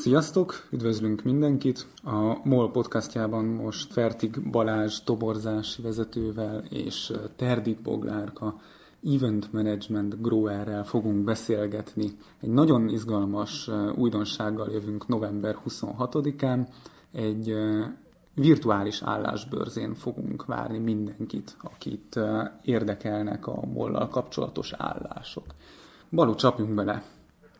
Sziasztok, üdvözlünk mindenkit! A MOL podcastjában most Fertig Balázs toborzási vezetővel és Terdik Boglárka Event Management Growerrel fogunk beszélgetni. Egy nagyon izgalmas újdonsággal jövünk november 26-án. Egy virtuális állásbörzén fogunk várni mindenkit, akit érdekelnek a mollal kapcsolatos állások. Balú, csapjunk bele!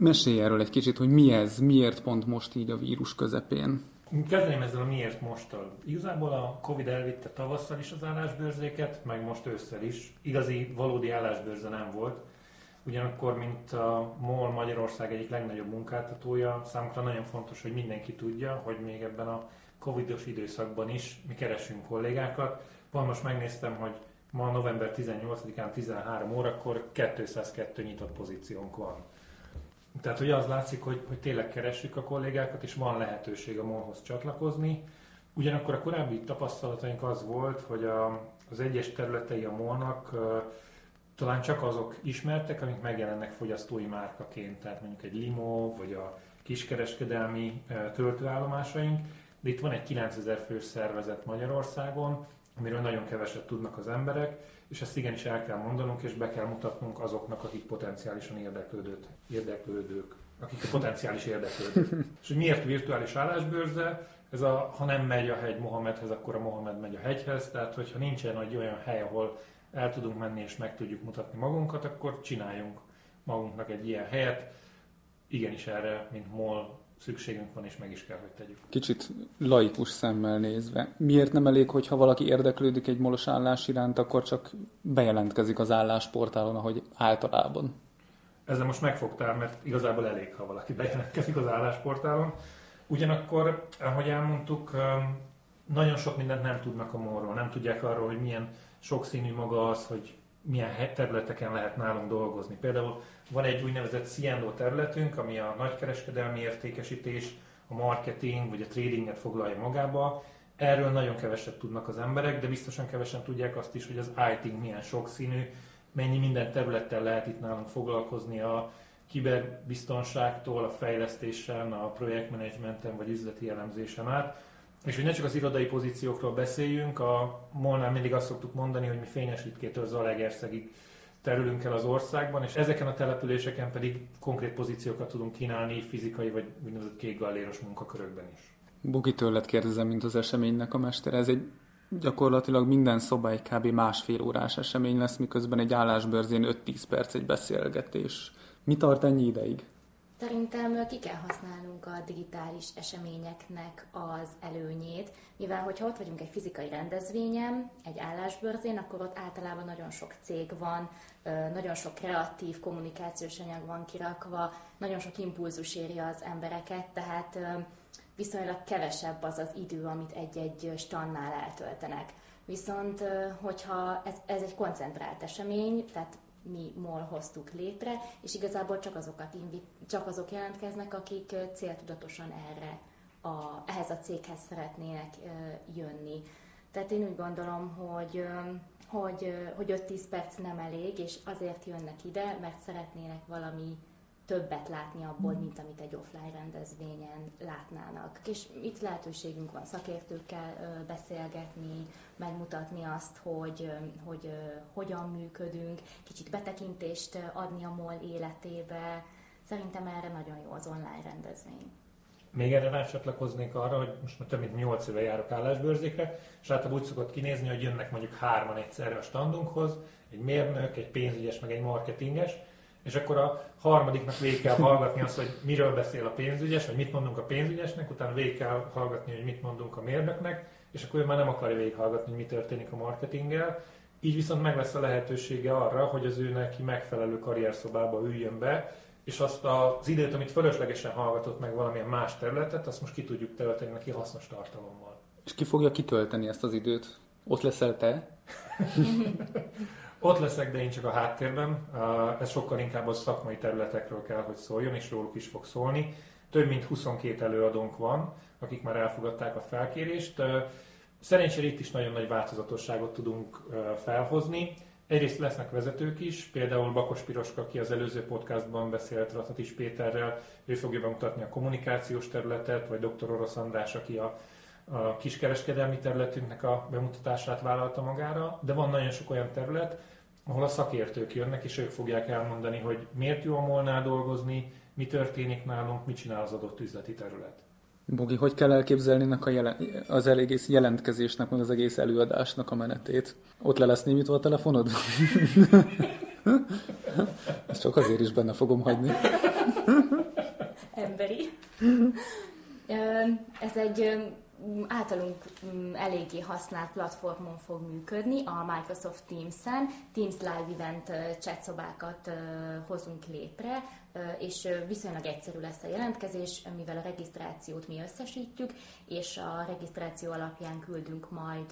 Mesélj erről egy kicsit, hogy mi ez, miért pont most így a vírus közepén. Kezdeném ezzel a miért mosttal. Igazából a Covid elvitte tavasszal is az állásbőrzéket, meg most ősszel is. Igazi, valódi állásbőrze nem volt. Ugyanakkor, mint a MOL Magyarország egyik legnagyobb munkáltatója, számukra nagyon fontos, hogy mindenki tudja, hogy még ebben a Covidos időszakban is mi keresünk kollégákat. Van most megnéztem, hogy ma november 18-án 13 órakor 202 nyitott pozíciónk van. Tehát hogy az látszik, hogy, hogy tényleg keressük a kollégákat, és van lehetőség a MOL-hoz csatlakozni. Ugyanakkor a korábbi tapasztalataink az volt, hogy a, az egyes területei a MOL-nak talán csak azok ismertek, amik megjelennek fogyasztói márkaként, tehát mondjuk egy limo, vagy a kiskereskedelmi töltőállomásaink, de itt van egy 9000 fős szervezet Magyarországon, amiről nagyon keveset tudnak az emberek, és ezt igenis el kell mondanunk, és be kell mutatnunk azoknak, akik potenciálisan érdeklődők, érdeklődők akik a potenciális érdeklődők. és hogy miért virtuális állásbőrze? Ez a, ha nem megy a hegy Mohamedhez, akkor a Mohamed megy a hegyhez, tehát hogyha nincsen egy olyan hely, ahol el tudunk menni és meg tudjuk mutatni magunkat, akkor csináljunk magunknak egy ilyen helyet. Igenis erre, mint MOL szükségünk van, és meg is kell, hogy tegyük. Kicsit laikus szemmel nézve. Miért nem elég, hogyha valaki érdeklődik egy molos állás iránt, akkor csak bejelentkezik az állásportálon, ahogy általában? Ezzel most megfogtál, mert igazából elég, ha valaki bejelentkezik az állásportálon. Ugyanakkor, ahogy elmondtuk, nagyon sok mindent nem tudnak a morról, nem tudják arról, hogy milyen sokszínű maga az, hogy milyen területeken lehet nálunk dolgozni. Például van egy úgynevezett Ciendo területünk, ami a nagykereskedelmi értékesítés, a marketing vagy a tradinget foglalja magába. Erről nagyon keveset tudnak az emberek, de biztosan kevesen tudják azt is, hogy az IT milyen sokszínű, mennyi minden területtel lehet itt nálunk foglalkozni a kiberbiztonságtól, a fejlesztésen, a projektmenedzsmenten vagy üzleti elemzésen át. És hogy ne csak az irodai pozíciókról beszéljünk, a Molnál mindig azt szoktuk mondani, hogy mi Fényesítkétől Zalaegerszegig terülünk el az országban, és ezeken a településeken pedig konkrét pozíciókat tudunk kínálni fizikai vagy úgynevezett kékgalléros munkakörökben is. Bugi tőled kérdezem, mint az eseménynek a mester. Ez egy gyakorlatilag minden szoba egy kb. másfél órás esemény lesz, miközben egy állásbőrzén 5-10 perc egy beszélgetés. Mi tart ennyi ideig? Szerintem ki kell használnunk a digitális eseményeknek az előnyét, mivel hogyha ott vagyunk egy fizikai rendezvényen, egy állásbörzén, akkor ott általában nagyon sok cég van, nagyon sok kreatív kommunikációs anyag van kirakva, nagyon sok impulzus éri az embereket, tehát viszonylag kevesebb az az idő, amit egy-egy stannál eltöltenek. Viszont, hogyha ez, ez egy koncentrált esemény, tehát mi MOL hoztuk létre, és igazából csak, azokat invit, csak azok jelentkeznek, akik céltudatosan erre a, ehhez a céghez szeretnének jönni. Tehát én úgy gondolom, hogy, hogy, hogy 5-10 perc nem elég, és azért jönnek ide, mert szeretnének valami többet látni abból, mint amit egy offline rendezvényen látnának. És itt lehetőségünk van szakértőkkel beszélgetni, megmutatni azt, hogy, hogy hogyan működünk, kicsit betekintést adni a MOL életébe. Szerintem erre nagyon jó az online rendezvény. Még erre rácsatlakoznék arra, hogy most már több mint 8 éve járok állásbőrzékre, és általában úgy szokott kinézni, hogy jönnek mondjuk hárman egyszerre a standunkhoz, egy mérnök, egy pénzügyes, meg egy marketinges, és akkor a harmadiknak végig kell hallgatni azt, hogy miről beszél a pénzügyes, vagy mit mondunk a pénzügyesnek, utána végig kell hallgatni, hogy mit mondunk a mérnöknek, és akkor ő már nem akarja végighallgatni, hogy mi történik a marketinggel. Így viszont meg lesz a lehetősége arra, hogy az ő neki megfelelő karrierszobába üljön be, és azt az időt, amit fölöslegesen hallgatott meg valamilyen más területet, azt most ki tudjuk tölteni neki hasznos tartalommal. És ki fogja kitölteni ezt az időt? Ott leszel te? Ott leszek, de én csak a háttérben. Ez sokkal inkább a szakmai területekről kell, hogy szóljon, és róluk is fog szólni. Több mint 22 előadónk van, akik már elfogadták a felkérést. Szerencsére itt is nagyon nagy változatosságot tudunk felhozni. Egyrészt lesznek vezetők is, például Bakos Piroska, aki az előző podcastban beszélt Ratatis Péterrel, ő fogja bemutatni a kommunikációs területet, vagy dr. Orosz András, aki a, a kiskereskedelmi területünknek a bemutatását vállalta magára, de van nagyon sok olyan terület, ahol a szakértők jönnek, és ők fogják elmondani, hogy miért jó a Molnál dolgozni, mi történik nálunk, mit csinál az adott üzleti terület. Bogi, hogy kell elképzelni a jelen, az egész jelentkezésnek, meg az egész előadásnak a menetét? Ott le lesz némítva a telefonod? Ezt csak azért is benne fogom hagyni. Emberi. Ez egy általunk eléggé használt platformon fog működni, a Microsoft Teams-en. Teams Live Event chatszobákat hozunk létre, és viszonylag egyszerű lesz a jelentkezés, mivel a regisztrációt mi összesítjük, és a regisztráció alapján küldünk majd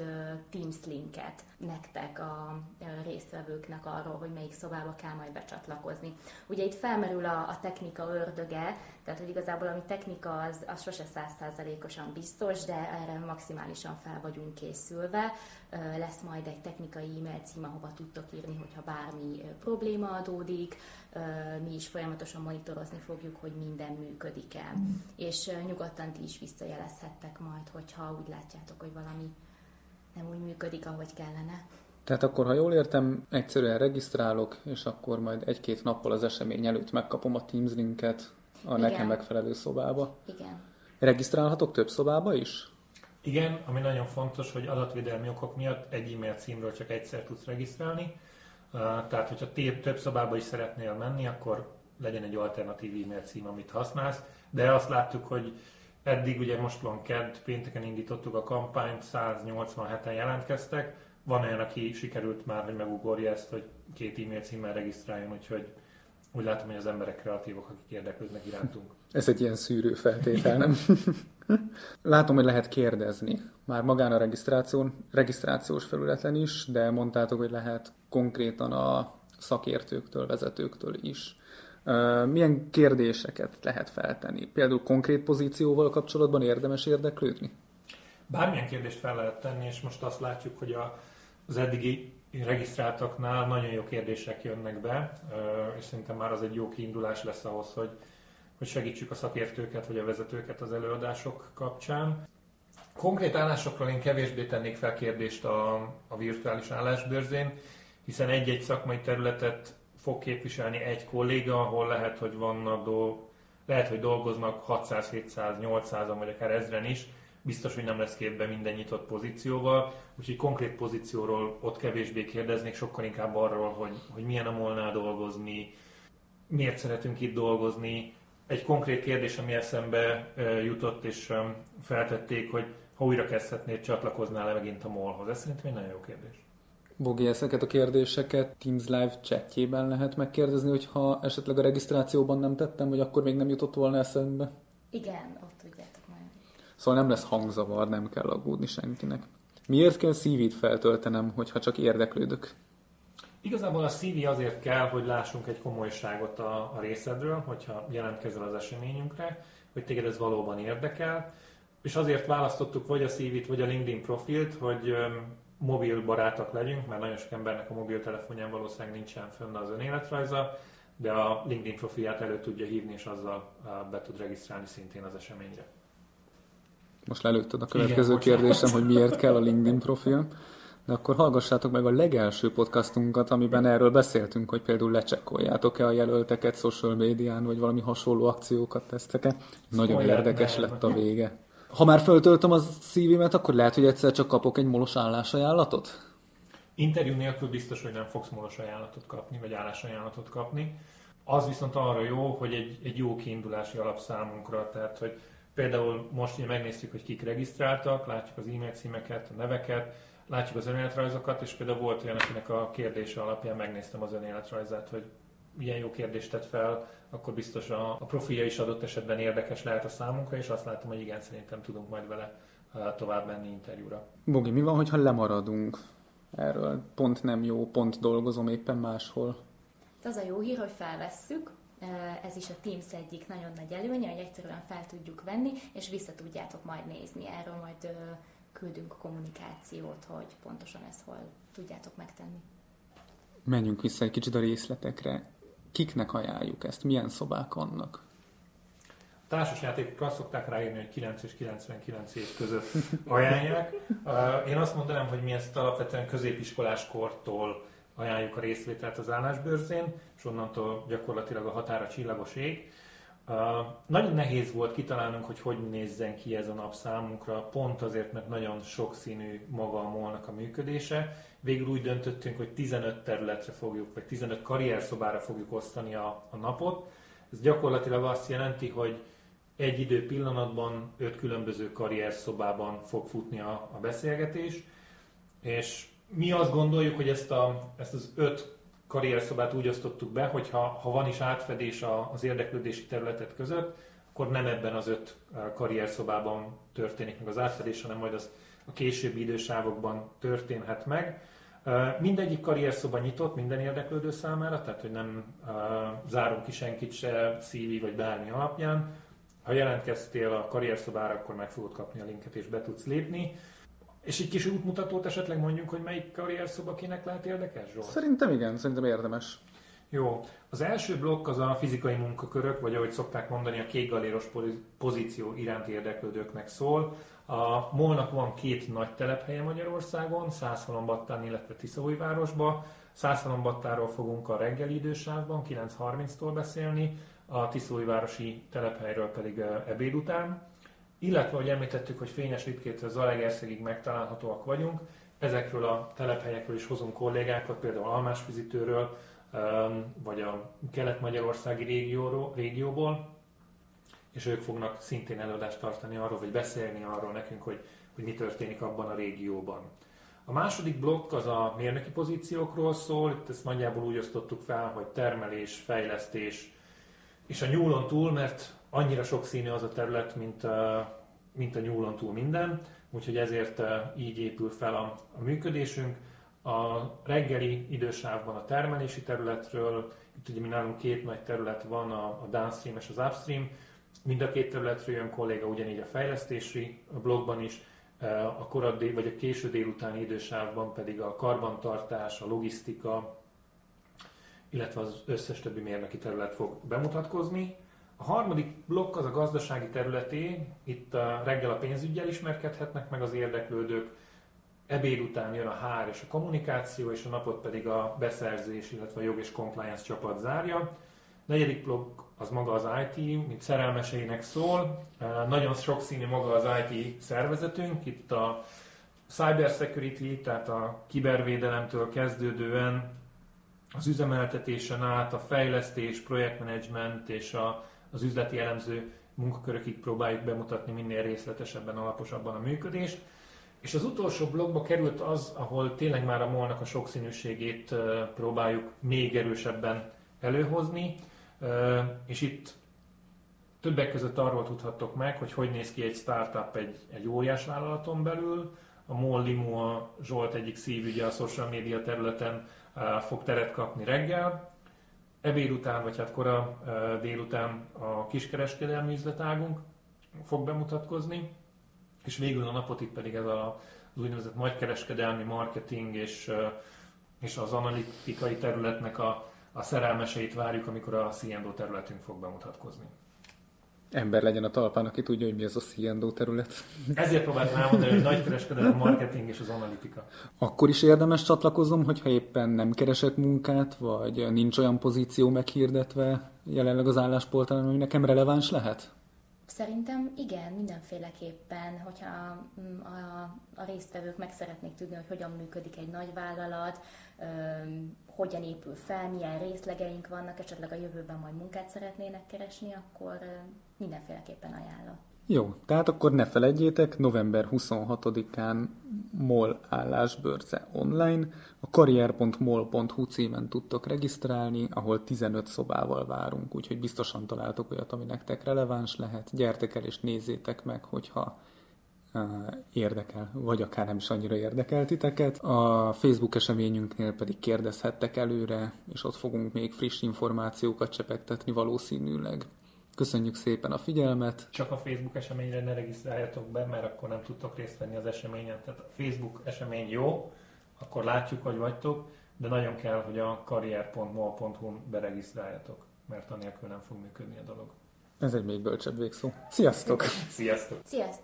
Teams linket nektek a résztvevőknek arról, hogy melyik szobába kell majd becsatlakozni. Ugye itt felmerül a, a technika ördöge, tehát hogy igazából ami technika az, az sose százszázalékosan biztos, de erre maximálisan fel vagyunk készülve. Lesz majd egy technikai e-mail cím, ahova tudtok írni, hogyha bármi probléma adódik, mi is folyamatosan monitorozni fogjuk, hogy minden működik-e. Mm. És nyugodtan ti is visszajelezhettek majd, hogyha úgy látjátok, hogy valami nem úgy működik, ahogy kellene. Tehát akkor, ha jól értem, egyszerűen regisztrálok, és akkor majd egy-két nappal az esemény előtt megkapom a Teams linket a Igen. nekem megfelelő szobába. Igen. Regisztrálhatok több szobába is? Igen, ami nagyon fontos, hogy adatvédelmi okok miatt egy e-mail címről csak egyszer tudsz regisztrálni, tehát, hogyha több szobába is szeretnél menni, akkor legyen egy alternatív e-mail cím, amit használsz. De azt láttuk, hogy eddig ugye most van KED, pénteken indítottuk a kampányt, 187-en jelentkeztek. Van olyan, aki sikerült már, hogy megugorja ezt, hogy két e-mail címmel regisztráljon, úgyhogy úgy látom, hogy az emberek kreatívok, akik érdeklődnek irántunk. Ez egy ilyen szűrő feltétel, nem? Látom, hogy lehet kérdezni. Már magán a regisztráción, regisztrációs felületen is, de mondtátok, hogy lehet konkrétan a szakértőktől, vezetőktől is. Milyen kérdéseket lehet feltenni? Például konkrét pozícióval kapcsolatban érdemes érdeklődni? Bármilyen kérdést fel lehet tenni, és most azt látjuk, hogy az eddigi regisztráltaknál nagyon jó kérdések jönnek be, és szerintem már az egy jó kiindulás lesz ahhoz, hogy, hogy segítsük a szakértőket vagy a vezetőket az előadások kapcsán. Konkrét állásokról én kevésbé tennék fel kérdést a, a virtuális állásbőrzén, hiszen egy-egy szakmai területet fog képviselni egy kolléga, ahol lehet, hogy vannak dolgok, lehet, hogy dolgoznak 600, 700, 800-an vagy akár ezren is, biztos, hogy nem lesz képbe minden nyitott pozícióval, úgyhogy konkrét pozícióról ott kevésbé kérdeznék, sokkal inkább arról, hogy, hogy milyen a molnál dolgozni, miért szeretünk itt dolgozni. Egy konkrét kérdés, ami eszembe jutott és feltették, hogy ha újra kezdhetnéd, csatlakoznál-e megint a molhoz? Ez szerintem egy nagyon jó kérdés. Bogi, ezeket a kérdéseket Teams Live chatjében lehet megkérdezni, hogyha esetleg a regisztrációban nem tettem, vagy akkor még nem jutott volna eszembe? Igen, ott tudjátok majd. Szóval nem lesz hangzavar, nem kell aggódni senkinek. Miért kell CV-t feltöltenem, hogyha csak érdeklődök? Igazából a CV azért kell, hogy lássunk egy komolyságot a, a részedről, hogyha jelentkezel az eseményünkre, hogy téged ez valóban érdekel, és azért választottuk vagy a CV-t, vagy a LinkedIn profilt, hogy mobil barátok legyünk, mert nagyon sok embernek a mobiltelefonján valószínűleg nincsen fönn az önéletrajza, de a LinkedIn profilját elő tudja hívni, és azzal be tud regisztrálni szintén az eseményre. Most lelőtted a következő Igen, kérdésem, hogy miért kell a LinkedIn profil. De akkor hallgassátok meg a legelső podcastunkat, amiben erről beszéltünk, hogy például lecsekkoljátok-e a jelölteket social médián, vagy valami hasonló akciókat tesztek-e. Nagyon érdekes lett a vége. Ha már föltöltöm a szívimet, akkor lehet, hogy egyszer csak kapok egy molos állásajánlatot? Interjú nélkül biztos, hogy nem fogsz molos ajánlatot kapni, vagy állásajánlatot kapni. Az viszont arra jó, hogy egy, egy jó kiindulási alap számunkra, tehát hogy például most ugye megnéztük, hogy kik regisztráltak, látjuk az e-mail címeket, a neveket, látjuk az önéletrajzokat, és például volt olyan, akinek a kérdése alapján megnéztem az önéletrajzát, hogy ilyen jó kérdést tett fel, akkor biztos a, a profilja is adott esetben érdekes lehet a számunkra, és azt látom, hogy igen, szerintem tudunk majd vele tovább menni interjúra. Bogi, mi van, hogyha lemaradunk erről? Pont nem jó, pont dolgozom éppen máshol. Az a jó hír, hogy felvesszük, ez is a Teams egyik nagyon nagy előnye, hogy egyszerűen fel tudjuk venni, és vissza tudjátok majd nézni. Erről majd küldünk kommunikációt, hogy pontosan ezt hol tudjátok megtenni. menjünk vissza egy kicsit a részletekre. Kiknek ajánljuk ezt? Milyen szobák vannak? társasjátékokra azt szokták ráírni, hogy 9 és 99 év között ajánlják. Én azt mondanám, hogy mi ezt alapvetően középiskolás kortól ajánljuk a részvételt az állásbőrzén, és onnantól gyakorlatilag a határa csillagos ég. Uh, nagyon nehéz volt kitalálnunk, hogy hogy nézzen ki ez a nap számunkra, pont azért, mert nagyon sokszínű maga a molnak a működése. Végül úgy döntöttünk, hogy 15 területre fogjuk, vagy 15 karrierszobára fogjuk osztani a, a napot. Ez gyakorlatilag azt jelenti, hogy egy idő pillanatban öt különböző karrierszobában fog futni a, a beszélgetés, és mi azt gondoljuk, hogy ezt, a, ezt az öt karrierszobát úgy osztottuk be, hogy ha, ha van is átfedés az érdeklődési területet között, akkor nem ebben az öt karrierszobában történik meg az átfedés, hanem majd az a későbbi idősávokban történhet meg. Mindegyik karrierszoba nyitott minden érdeklődő számára, tehát hogy nem zárunk ki senkit se CV vagy bármi alapján. Ha jelentkeztél a karrierszobára, akkor meg fogod kapni a linket és be tudsz lépni. És egy kis útmutatót esetleg mondjuk, hogy melyik karrierszoba kinek lehet érdekes, Zsolt? Szerintem igen, szerintem érdemes. Jó. Az első blokk az a fizikai munkakörök, vagy ahogy szokták mondani, a kékgaléros pozíció iránt érdeklődőknek szól. A MOL-nak van két nagy telephelye Magyarországon, Szászhalombattán, illetve Tiszaújvárosban. Szászhalombattáról fogunk a reggeli idősávban, 9.30-tól beszélni, a Tiszaújvárosi telephelyről pedig ebéd után. Illetve, hogy említettük, hogy Fényes Lipkétől Zalegerszegig megtalálhatóak vagyunk, ezekről a telephelyekről is hozunk kollégákat, például Almásfizitőről, vagy a kelet-magyarországi régióról, régióból, és ők fognak szintén előadást tartani arról, vagy beszélni arról nekünk, hogy, hogy mi történik abban a régióban. A második blokk az a mérnöki pozíciókról szól, itt ezt nagyjából úgy osztottuk fel, hogy termelés, fejlesztés, és a nyúlon túl, mert annyira sokszínű az a terület, mint, mint a nyúlon túl minden, úgyhogy ezért így épül fel a, a működésünk. A reggeli idősávban a termelési területről, itt ugye mi nálunk két nagy terület van, a, a downstream és az upstream, mind a két területről jön kolléga, ugyanígy a fejlesztési blogban is, a korad vagy a késő délutáni idősávban pedig a karbantartás, a logisztika, illetve az összes többi mérnöki terület fog bemutatkozni. A harmadik blokk az a gazdasági területé, itt a reggel a pénzügyel ismerkedhetnek meg az érdeklődők, ebéd után jön a HR és a kommunikáció, és a napot pedig a beszerzés, illetve a jog és compliance csapat zárja. Negyedik blokk az maga az IT, mint szerelmeseinek szól. Nagyon sokszínű maga az IT szervezetünk, itt a cyber security, tehát a kibervédelemtől kezdődően az üzemeltetésen át, a fejlesztés, projektmenedzsment és a, az üzleti elemző munkakörökig próbáljuk bemutatni minél részletesebben, alaposabban a működést. És az utolsó blogba került az, ahol tényleg már a molnak a sokszínűségét próbáljuk még erősebben előhozni, és itt többek között arról tudhattok meg, hogy hogy néz ki egy startup egy, egy óriás vállalaton belül. A MOL Limo, a Zsolt egyik szívügye a social media területen fog teret kapni reggel, ebéd után, vagy hát kora délután a kiskereskedelmi üzletágunk fog bemutatkozni, és végül a napot itt pedig ez a, az úgynevezett nagykereskedelmi marketing és, és az analitikai területnek a, a szerelmeseit várjuk, amikor a C&O területünk fog bemutatkozni ember legyen a talpán, aki tudja, hogy mi az a C&O terület. Ezért próbáltam elmondani, hogy nagy kereskedelem, marketing és az analitika. Akkor is érdemes csatlakoznom, hogyha éppen nem keresek munkát, vagy nincs olyan pozíció meghirdetve jelenleg az álláspoltán, ami nekem releváns lehet? Szerintem igen, mindenféleképpen, hogyha mm, a, a résztvevők meg szeretnék tudni, hogy hogyan működik egy nagy vállalat, hogyan épül fel, milyen részlegeink vannak, esetleg a jövőben majd munkát szeretnének keresni, akkor mindenféleképpen ajánlom. Jó, tehát akkor ne felejtjétek, november 26-án MOL állásbörze online, a karrier.mol.hu címen tudtok regisztrálni, ahol 15 szobával várunk, úgyhogy biztosan találtok olyat, ami nektek releváns lehet. Gyertek el és nézzétek meg, hogyha érdekel, vagy akár nem is annyira érdekel titeket. A Facebook eseményünknél pedig kérdezhettek előre, és ott fogunk még friss információkat csepegtetni valószínűleg. Köszönjük szépen a figyelmet. Csak a Facebook eseményre ne regisztráljatok be, mert akkor nem tudtok részt venni az eseményen. Tehát a Facebook esemény jó, akkor látjuk, hogy vagytok, de nagyon kell, hogy a karrier.mol.hu-n beregisztráljatok, mert anélkül nem fog működni a dolog. Ez egy még bölcsebb végszó. Sziasztok! Sziasztok! Sziasztok!